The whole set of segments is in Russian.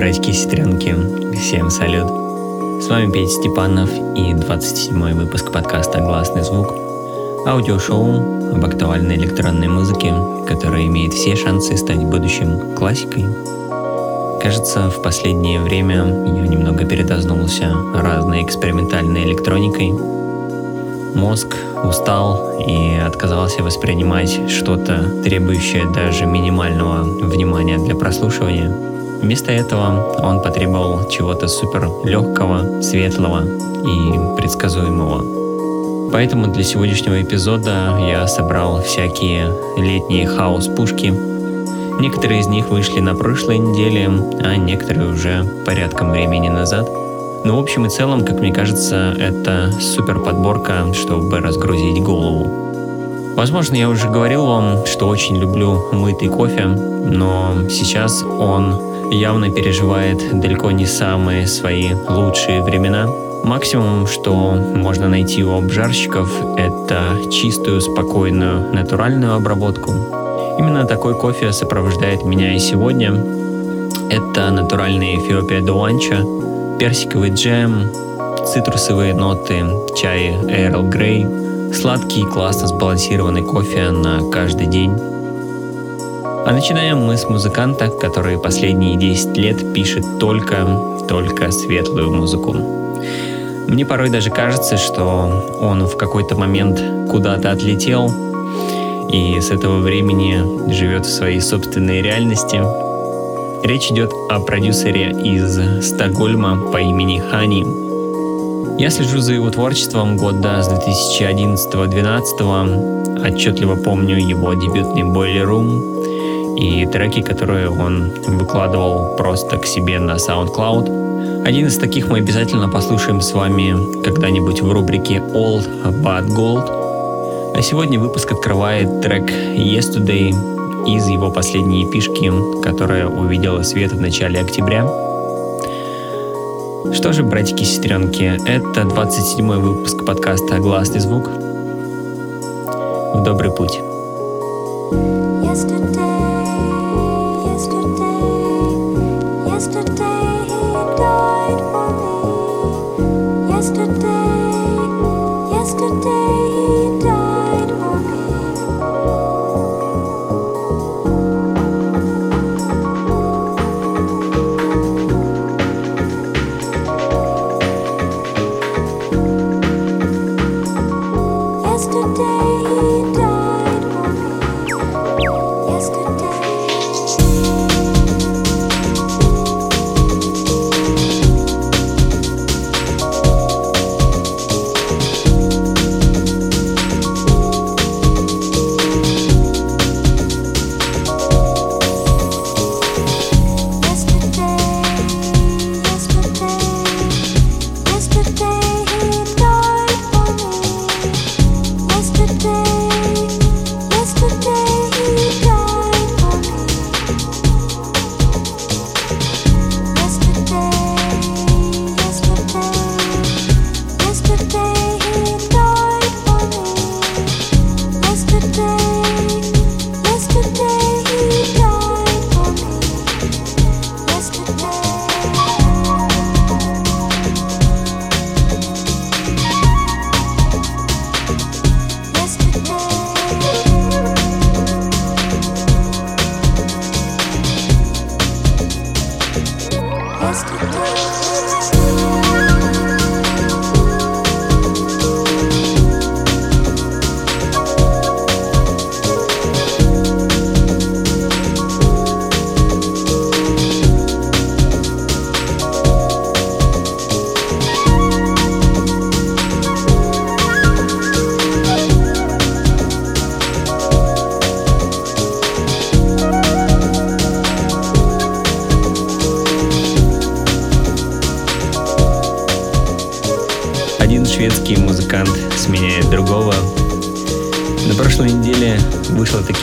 Братьки и сестренки, всем салют. С вами Петя Степанов и 27 выпуск подкаста «Гласный звук». Аудиошоу об актуальной электронной музыке, которая имеет все шансы стать будущим классикой. Кажется, в последнее время я немного передознулся разной экспериментальной электроникой. Мозг устал и отказался воспринимать что-то, требующее даже минимального внимания для прослушивания – Вместо этого он потребовал чего-то супер легкого, светлого и предсказуемого. Поэтому для сегодняшнего эпизода я собрал всякие летние хаос-пушки. Некоторые из них вышли на прошлой неделе, а некоторые уже порядком времени назад. Но в общем и целом, как мне кажется, это супер подборка, чтобы разгрузить голову. Возможно, я уже говорил вам, что очень люблю мытый кофе, но сейчас он явно переживает далеко не самые свои лучшие времена. Максимум, что можно найти у обжарщиков, это чистую, спокойную, натуральную обработку. Именно такой кофе сопровождает меня и сегодня. Это натуральный Эфиопия Дуанча, персиковый джем, цитрусовые ноты, чай Эрл Грей, сладкий, классно сбалансированный кофе на каждый день. А начинаем мы с музыканта, который последние 10 лет пишет только, только светлую музыку. Мне порой даже кажется, что он в какой-то момент куда-то отлетел и с этого времени живет в своей собственной реальности. Речь идет о продюсере из Стокгольма по имени Хани. Я слежу за его творчеством года с 2011-2012. Отчетливо помню его дебютный Boiler Room, и треки, которые он выкладывал просто к себе на SoundCloud. Один из таких мы обязательно послушаем с вами когда-нибудь в рубрике Old But Gold. А сегодня выпуск открывает трек Yesterday из его последней пишки, которая увидела свет в начале октября. Что же, братики и сестренки, это 27 выпуск подкаста «Гласный звук». В добрый путь. Yesterday. yesterday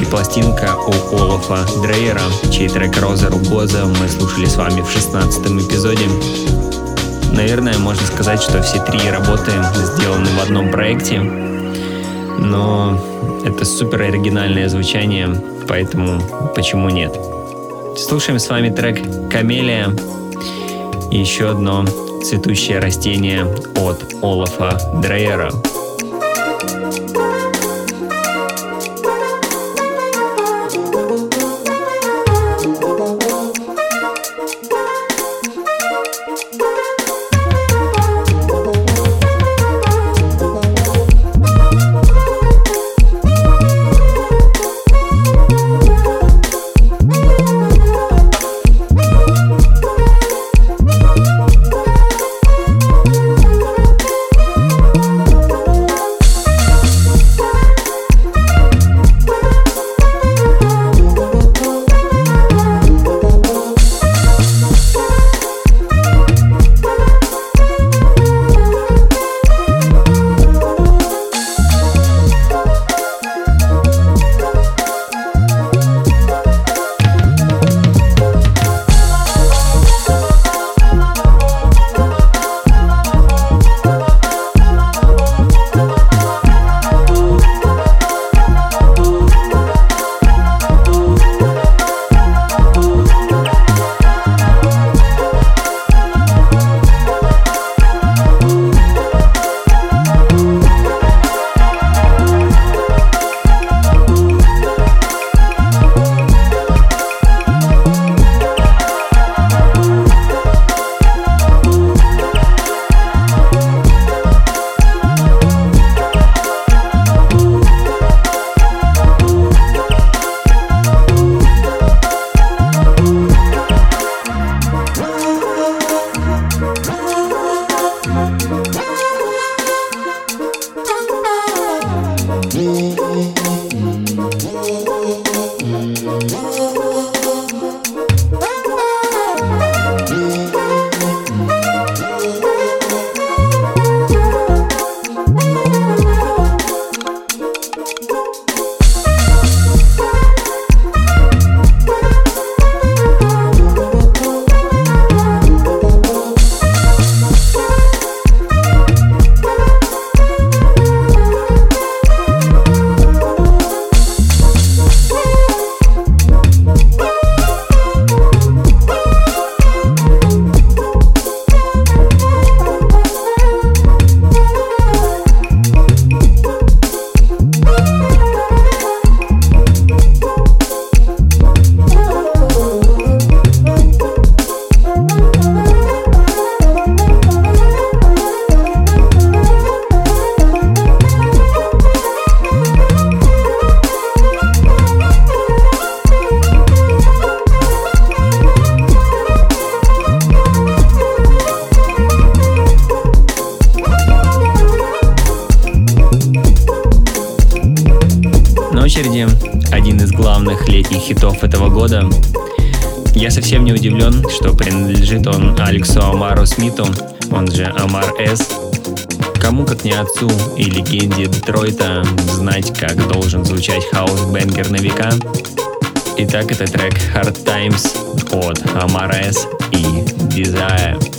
пластинка у Олафа Дрейера, чей трек «Роза Ругоза» мы слушали с вами в 16 эпизоде. Наверное, можно сказать, что все три работы сделаны в одном проекте, но это супер оригинальное звучание, поэтому почему нет? Слушаем с вами трек «Камелия» и еще одно цветущее растение от Олафа Дрейера. Совсем не удивлен, что принадлежит он Алексу Омару Смиту, он же Omar S. Кому как не отцу и легенде Детройта знать, как должен звучать хаус- banger на века? Итак, это трек Hard Times от Omar S и Desire.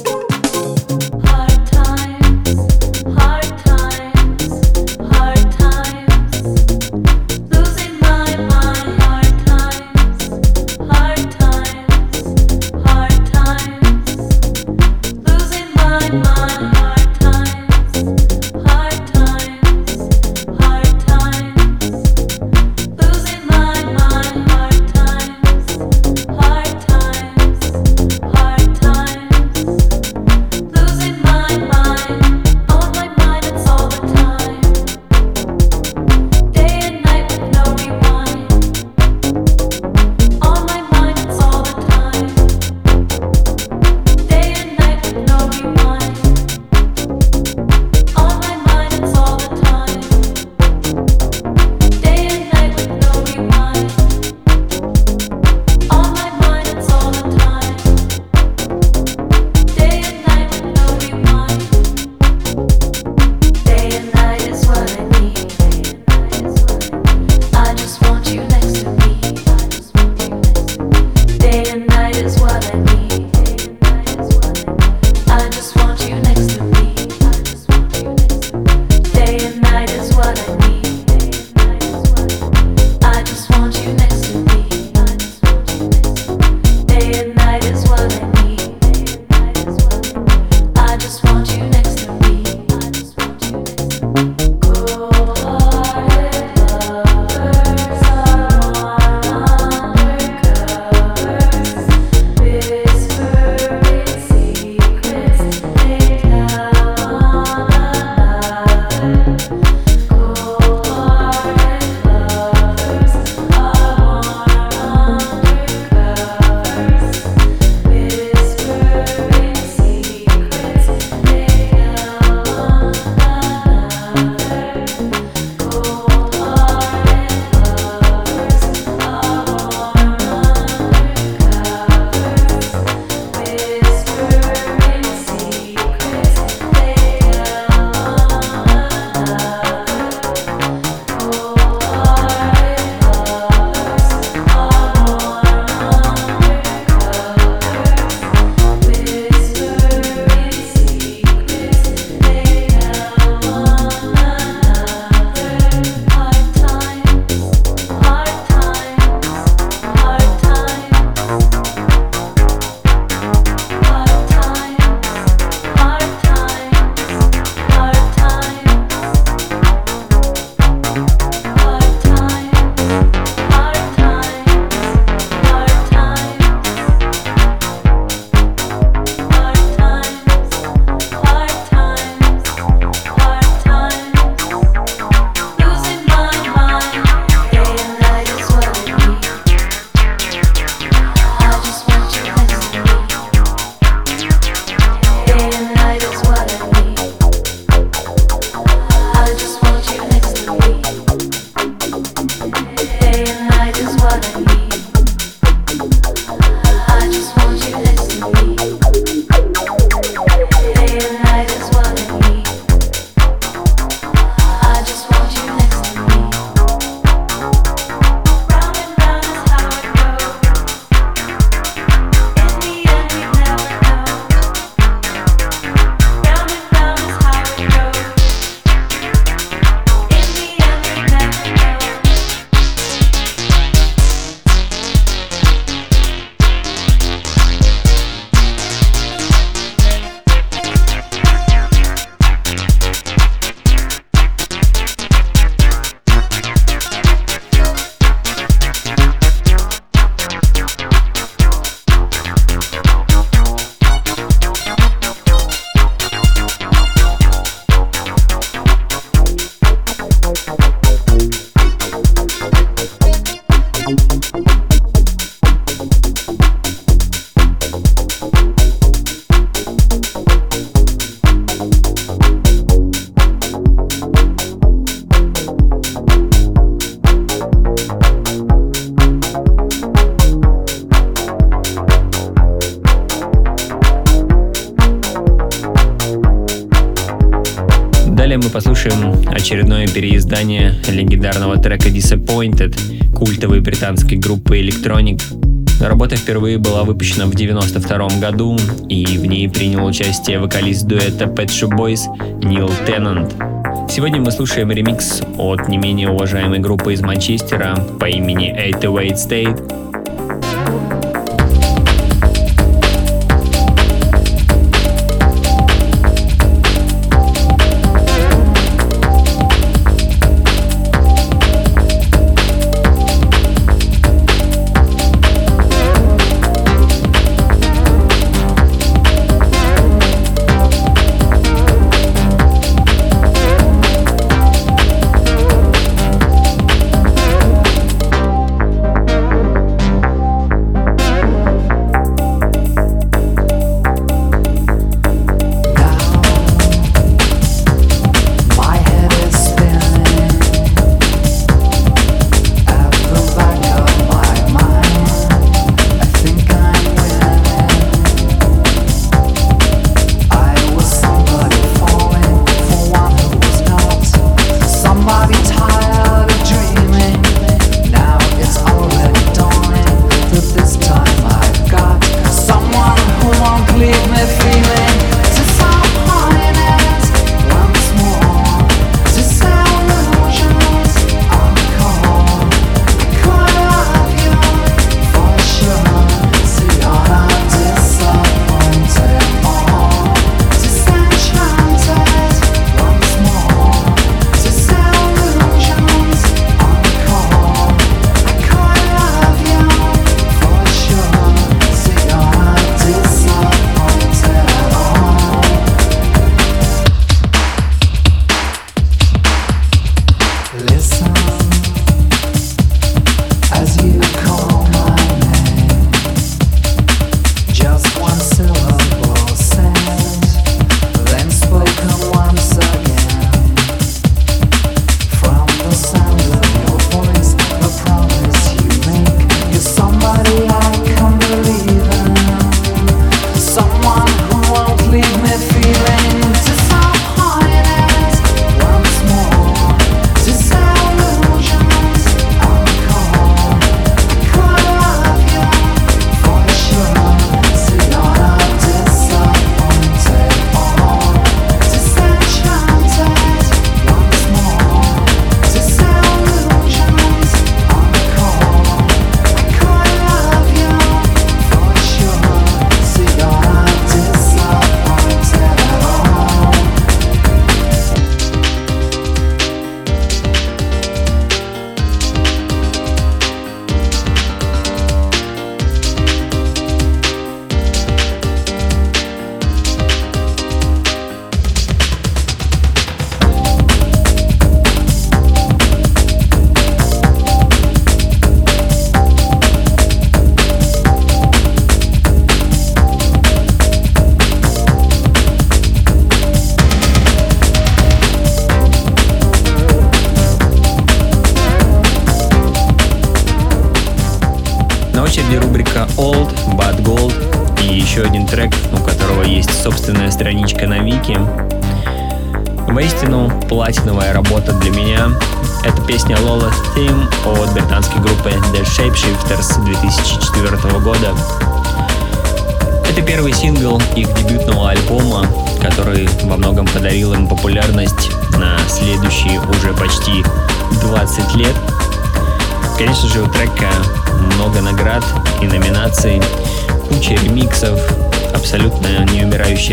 Переиздание легендарного трека Disappointed культовой британской группы Electronic. Работа впервые была выпущена в 1992 году, и в ней принял участие вокалист дуэта Pet Shop Boys Нил Теннант. Сегодня мы слушаем ремикс от не менее уважаемой группы из Манчестера по имени 808 State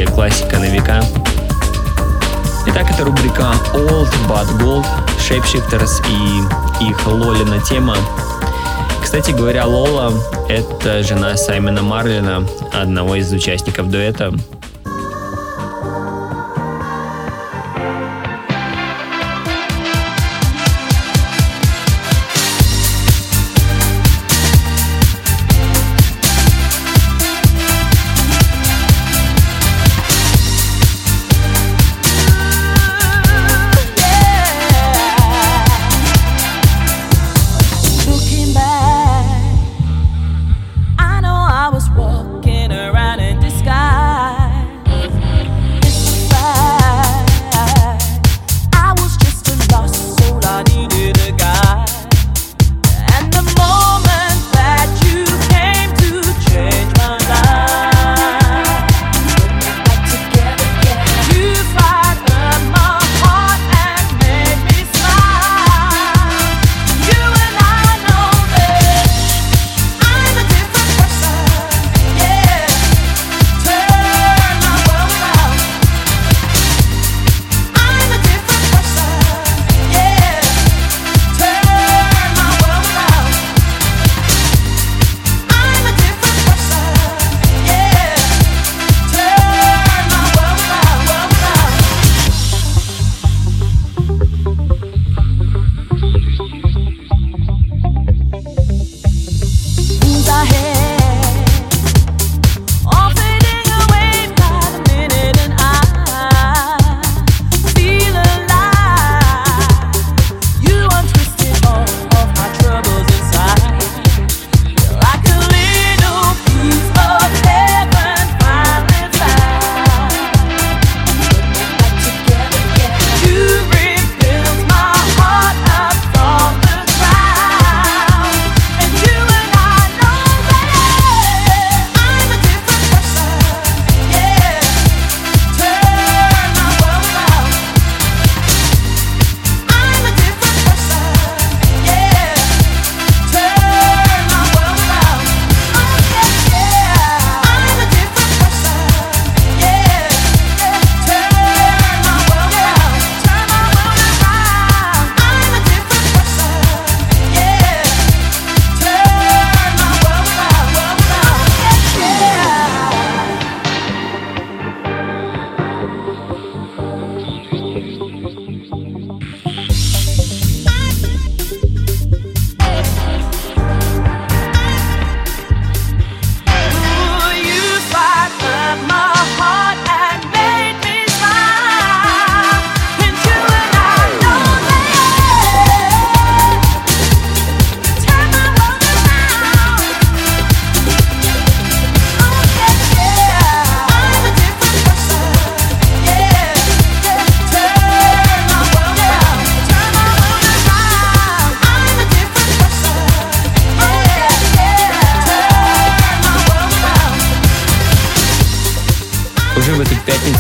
неумирающая классика на века. Итак, это рубрика Old But Gold, Shapeshifters и их Лолина тема. Кстати говоря, Лола — это жена Саймона Марлина, одного из участников дуэта.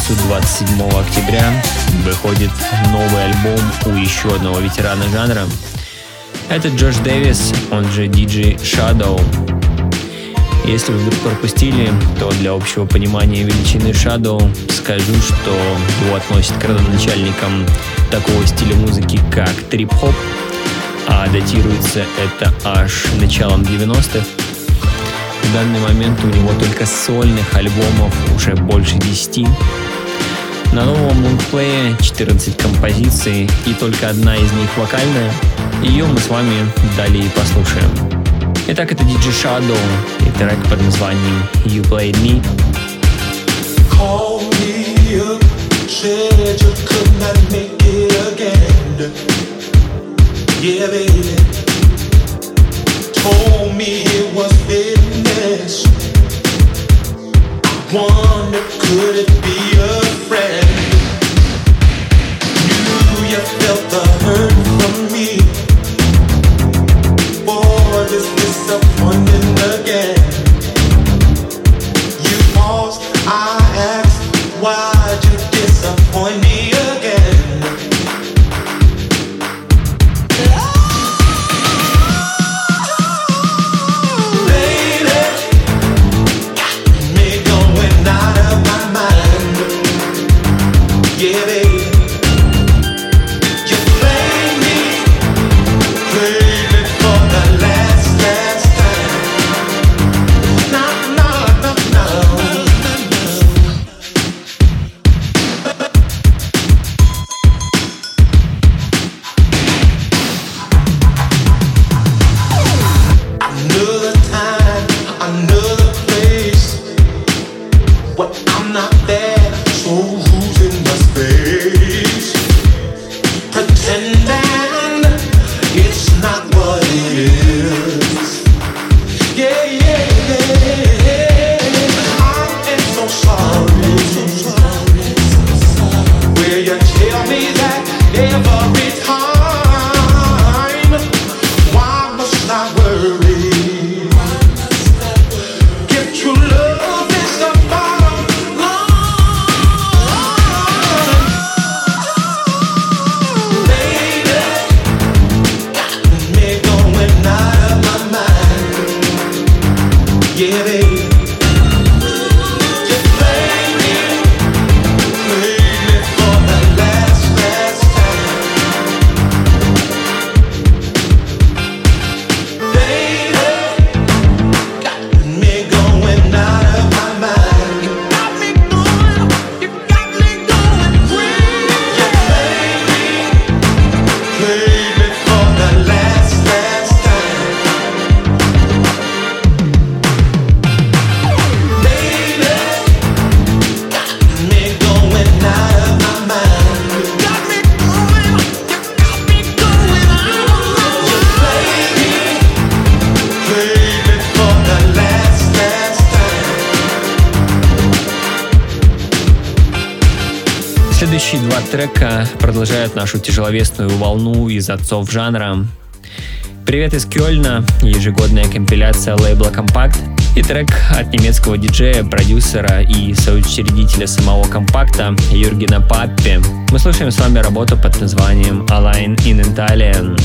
Пятницу, 27 октября, выходит новый альбом у еще одного ветерана жанра. Это Джош Дэвис, он же DJ Shadow. Если вы вдруг пропустили, то для общего понимания величины Shadow скажу, что его относят к родоначальникам такого стиля музыки, как трип-хоп, а датируется это аж началом 90-х. В данный момент у него только сольных альбомов уже больше 10. На новом лонгплее 14 композиций и только одна из них вокальная. Ее мы с вами далее послушаем. Итак, это DJ Shadow и трек под названием You Played Me. Told me it was business. Wonder, could it be a friend? Knew you felt the hurt from me. is disappointing again. You I продолжают нашу тяжеловесную волну из отцов жанра. Привет из Кёльна, ежегодная компиляция лейбла Компакт и трек от немецкого диджея, продюсера и соучредителя самого компакта Юргена Паппи. Мы слушаем с вами работу под названием Align in Italian.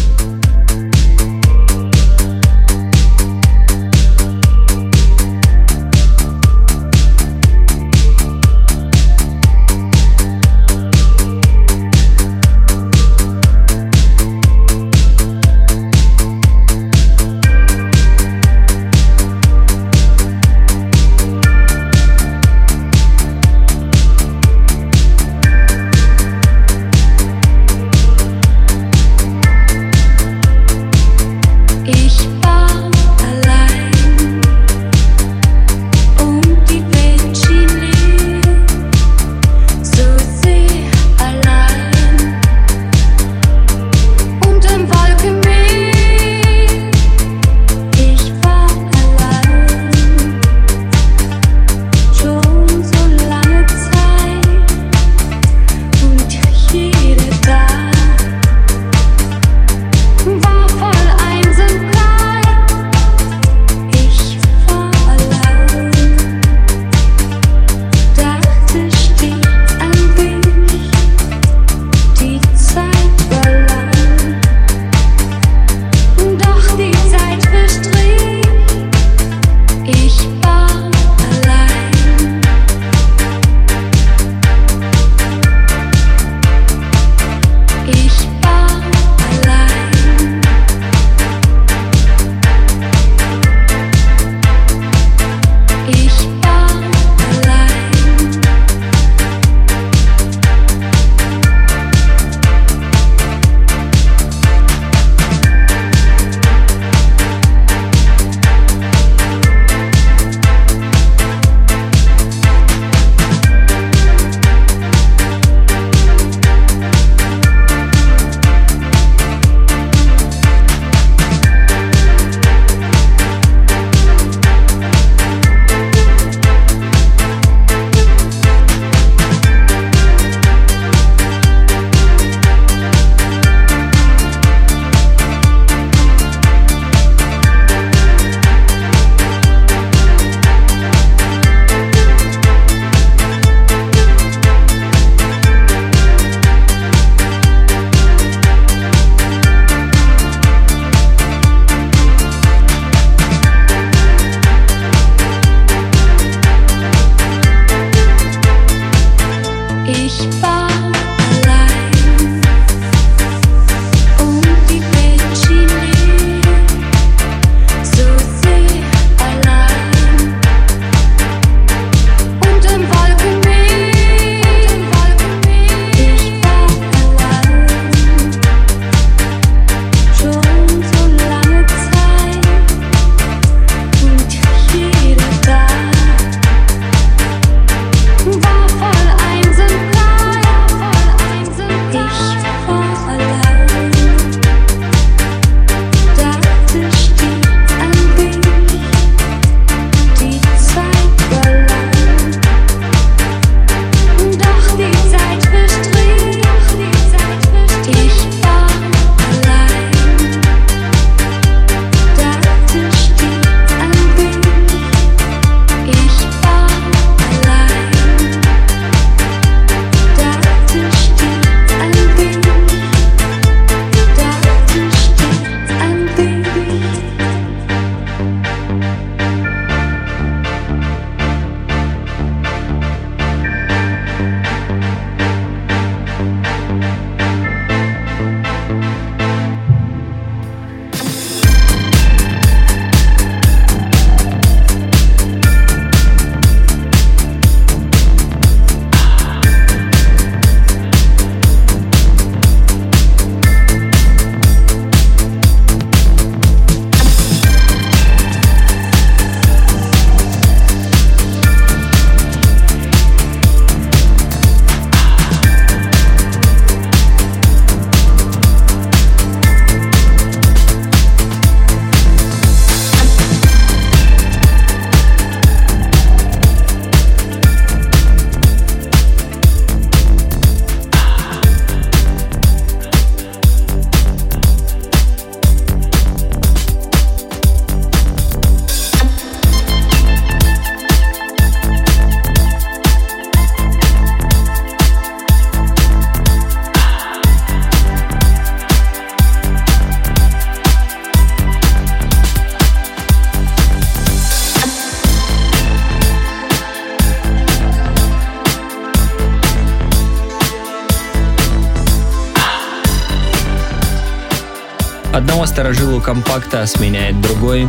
Одного сторожилу компакта сменяет другой.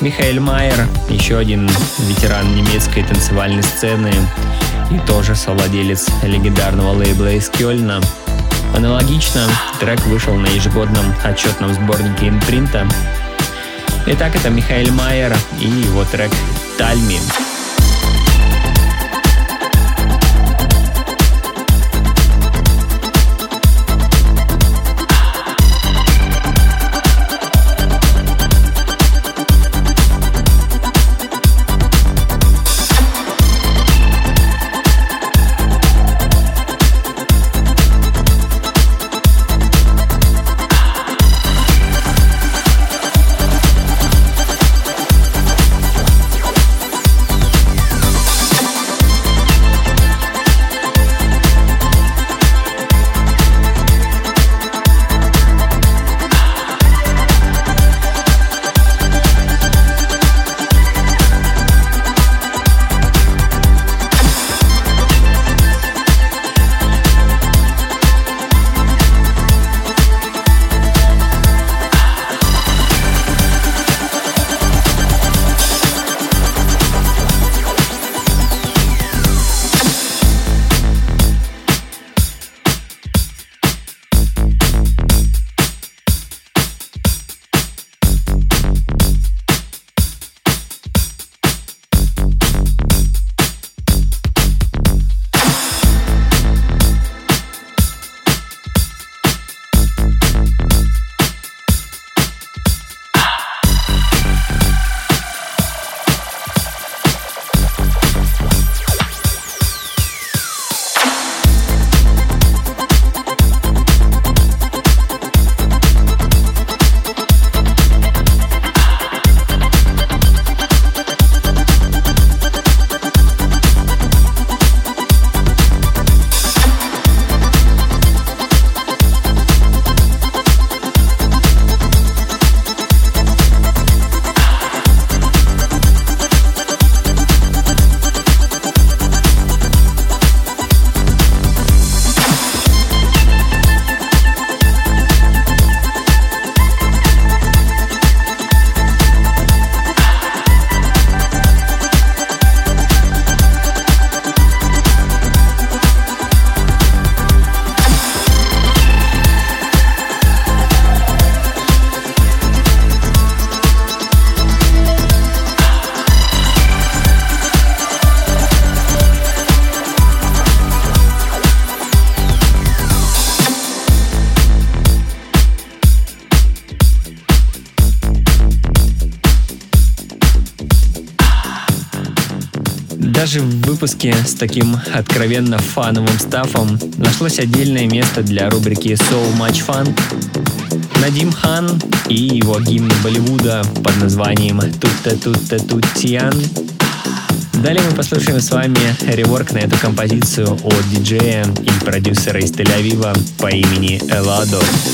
Михаэль Майер, еще один ветеран немецкой танцевальной сцены и тоже совладелец легендарного лейбла из Кёльна. Аналогично, трек вышел на ежегодном отчетном сборнике импринта. Итак, это Михаэль Майер и его трек «Тальми». Выпуске с таким откровенно фановым стафом нашлось отдельное место для рубрики So Much Fun. Надим Хан и его гимн Болливуда под названием Тутта Тутта Туттиан. Далее мы послушаем с вами реворк на эту композицию от диджея и продюсера из Тель-Авива по имени Эладо. तू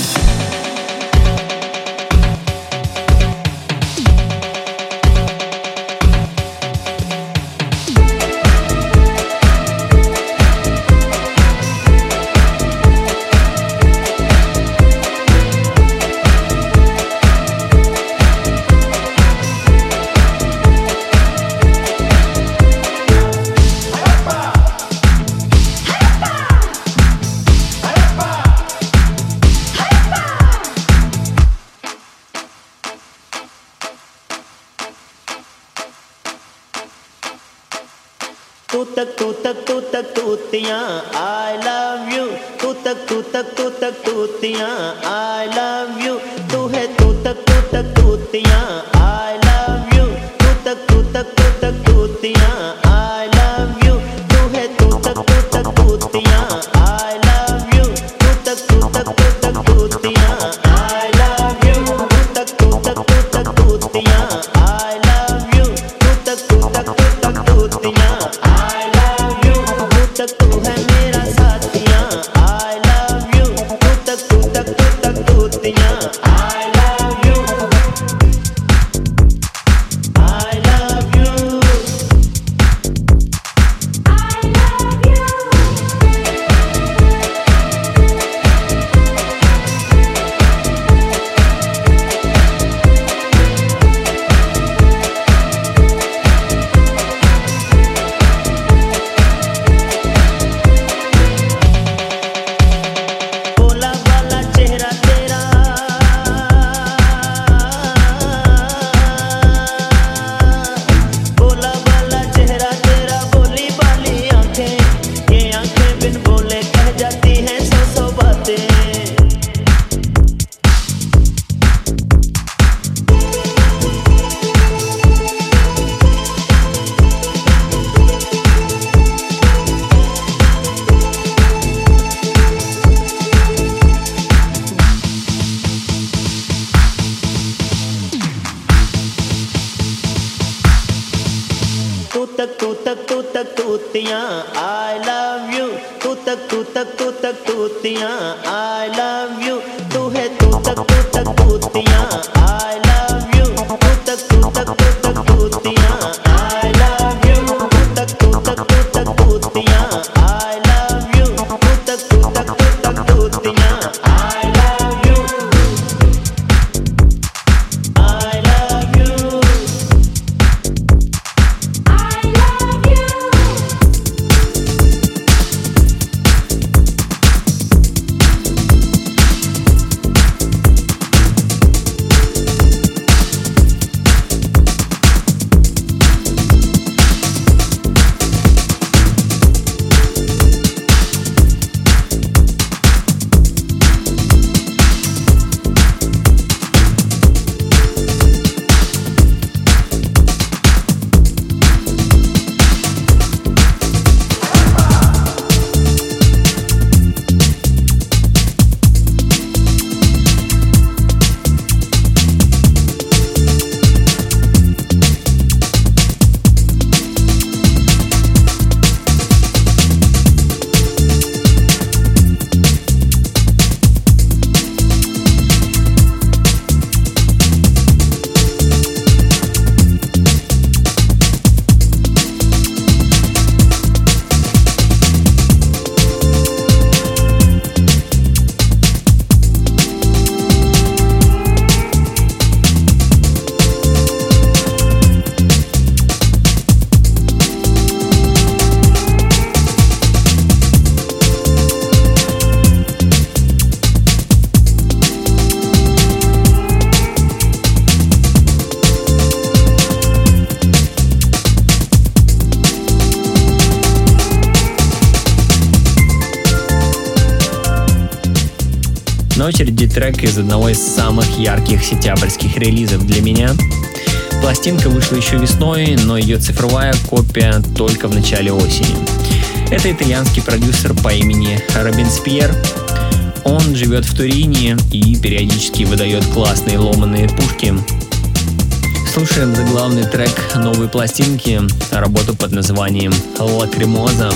трек из одного из самых ярких сентябрьских релизов для меня. Пластинка вышла еще весной, но ее цифровая копия только в начале осени. Это итальянский продюсер по имени Робинспьер. Он живет в Турине и периодически выдает классные ломаные пушки. Слушаем заглавный трек новой пластинки, работу под названием «Лакримоза».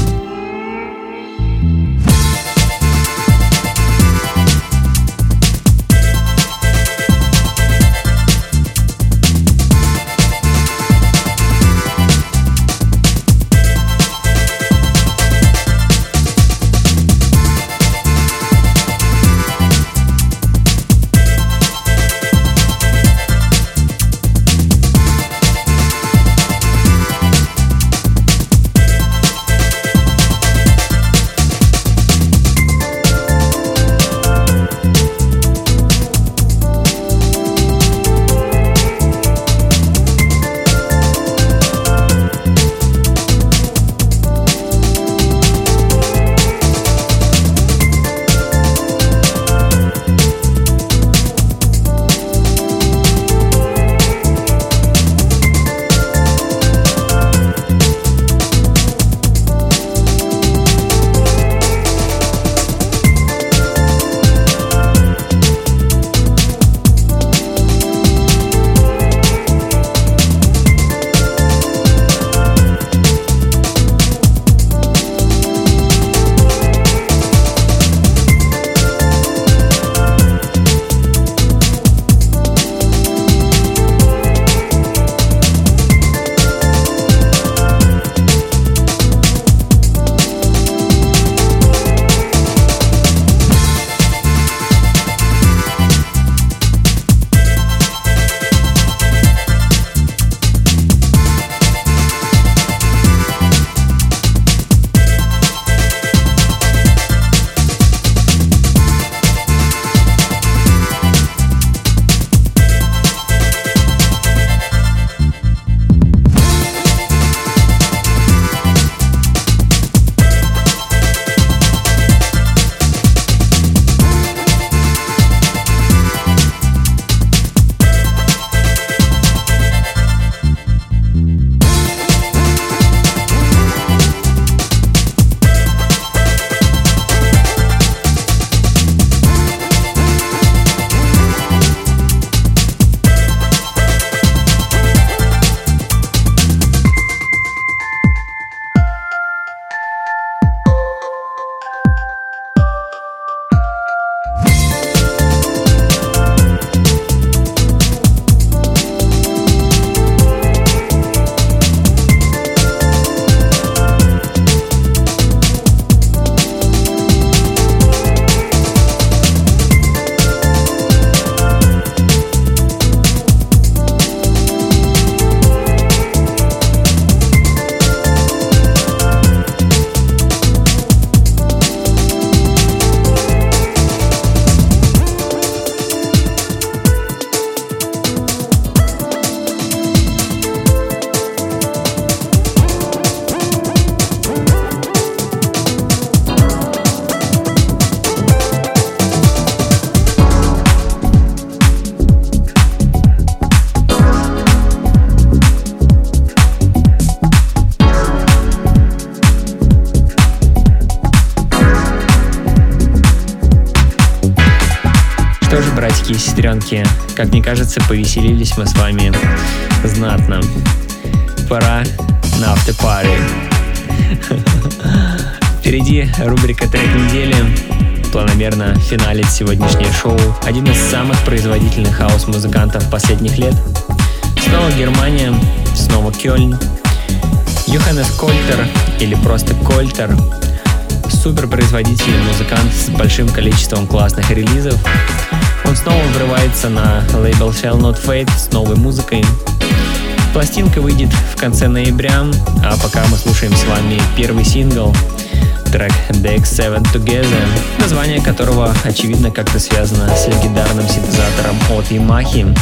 Сестренки. Как мне кажется, повеселились мы с вами знатно. Пора на afterparty. Впереди рубрика «Трек недели». Планомерно финалит сегодняшнее шоу один из самых производительных хаус-музыкантов последних лет. Снова Германия, снова Кёльн. Йоханнес Кольтер, или просто Кольтер, суперпроизводительный музыкант с большим количеством классных релизов. Он снова врывается на лейбл Shall Not Fade с новой музыкой. Пластинка выйдет в конце ноября, а пока мы слушаем с вами первый сингл, трек DX7 Together, название которого, очевидно, как-то связано с легендарным синтезатором от Yamaha.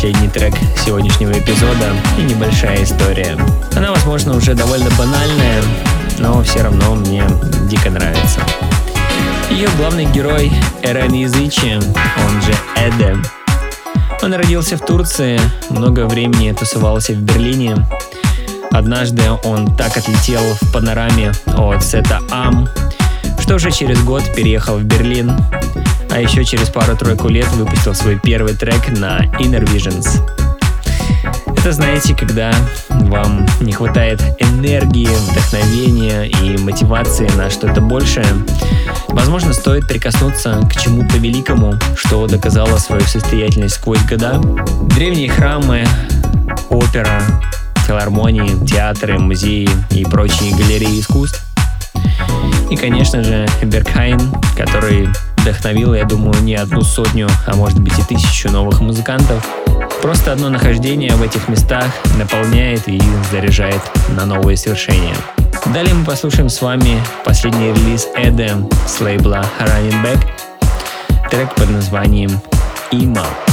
Последний трек сегодняшнего эпизода и небольшая история. Она, возможно, уже довольно банальная, но все равно мне дико нравится. Ее главный герой Эрен Язычи, он же Эде. Он родился в Турции, много времени тусовался в Берлине. Однажды он так отлетел в панораме от сета Ам, что уже через год переехал в Берлин, а еще через пару-тройку лет выпустил свой первый трек на Inner Visions. Это знаете, когда вам не хватает энергии, вдохновения и мотивации на что-то большее, возможно, стоит прикоснуться к чему-то великому, что доказало свою состоятельность сквозь года. Древние храмы, опера, филармонии, театры, музеи и прочие галереи искусств. И, конечно же, Беркхайн, который вдохновил, я думаю, не одну сотню, а может быть и тысячу новых музыкантов. Просто одно нахождение в этих местах наполняет и заряжает на новые свершения. Далее мы послушаем с вами последний релиз Эда с лейбла Running Back, трек под названием «Има». Immer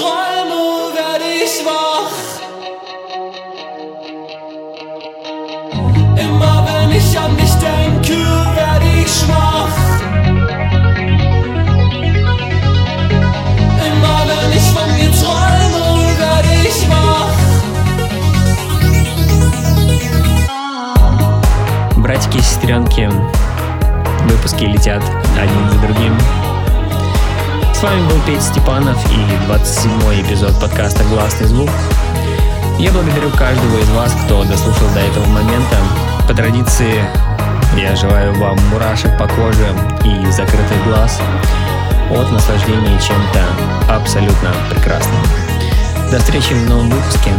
träume, werde ich wach. Immer wenn ich an dich denke, werde ich schwach. Immer wenn ich von dir träume, werde ich wach. Братики и сестренки, выпуски летят один за другим. С вами был Петь Степанов и 27-й эпизод подкаста «Гласный звук». Я благодарю каждого из вас, кто дослушал до этого момента. По традиции я желаю вам мурашек по коже и закрытых глаз от наслаждения чем-то абсолютно прекрасным. До встречи в новом выпуске.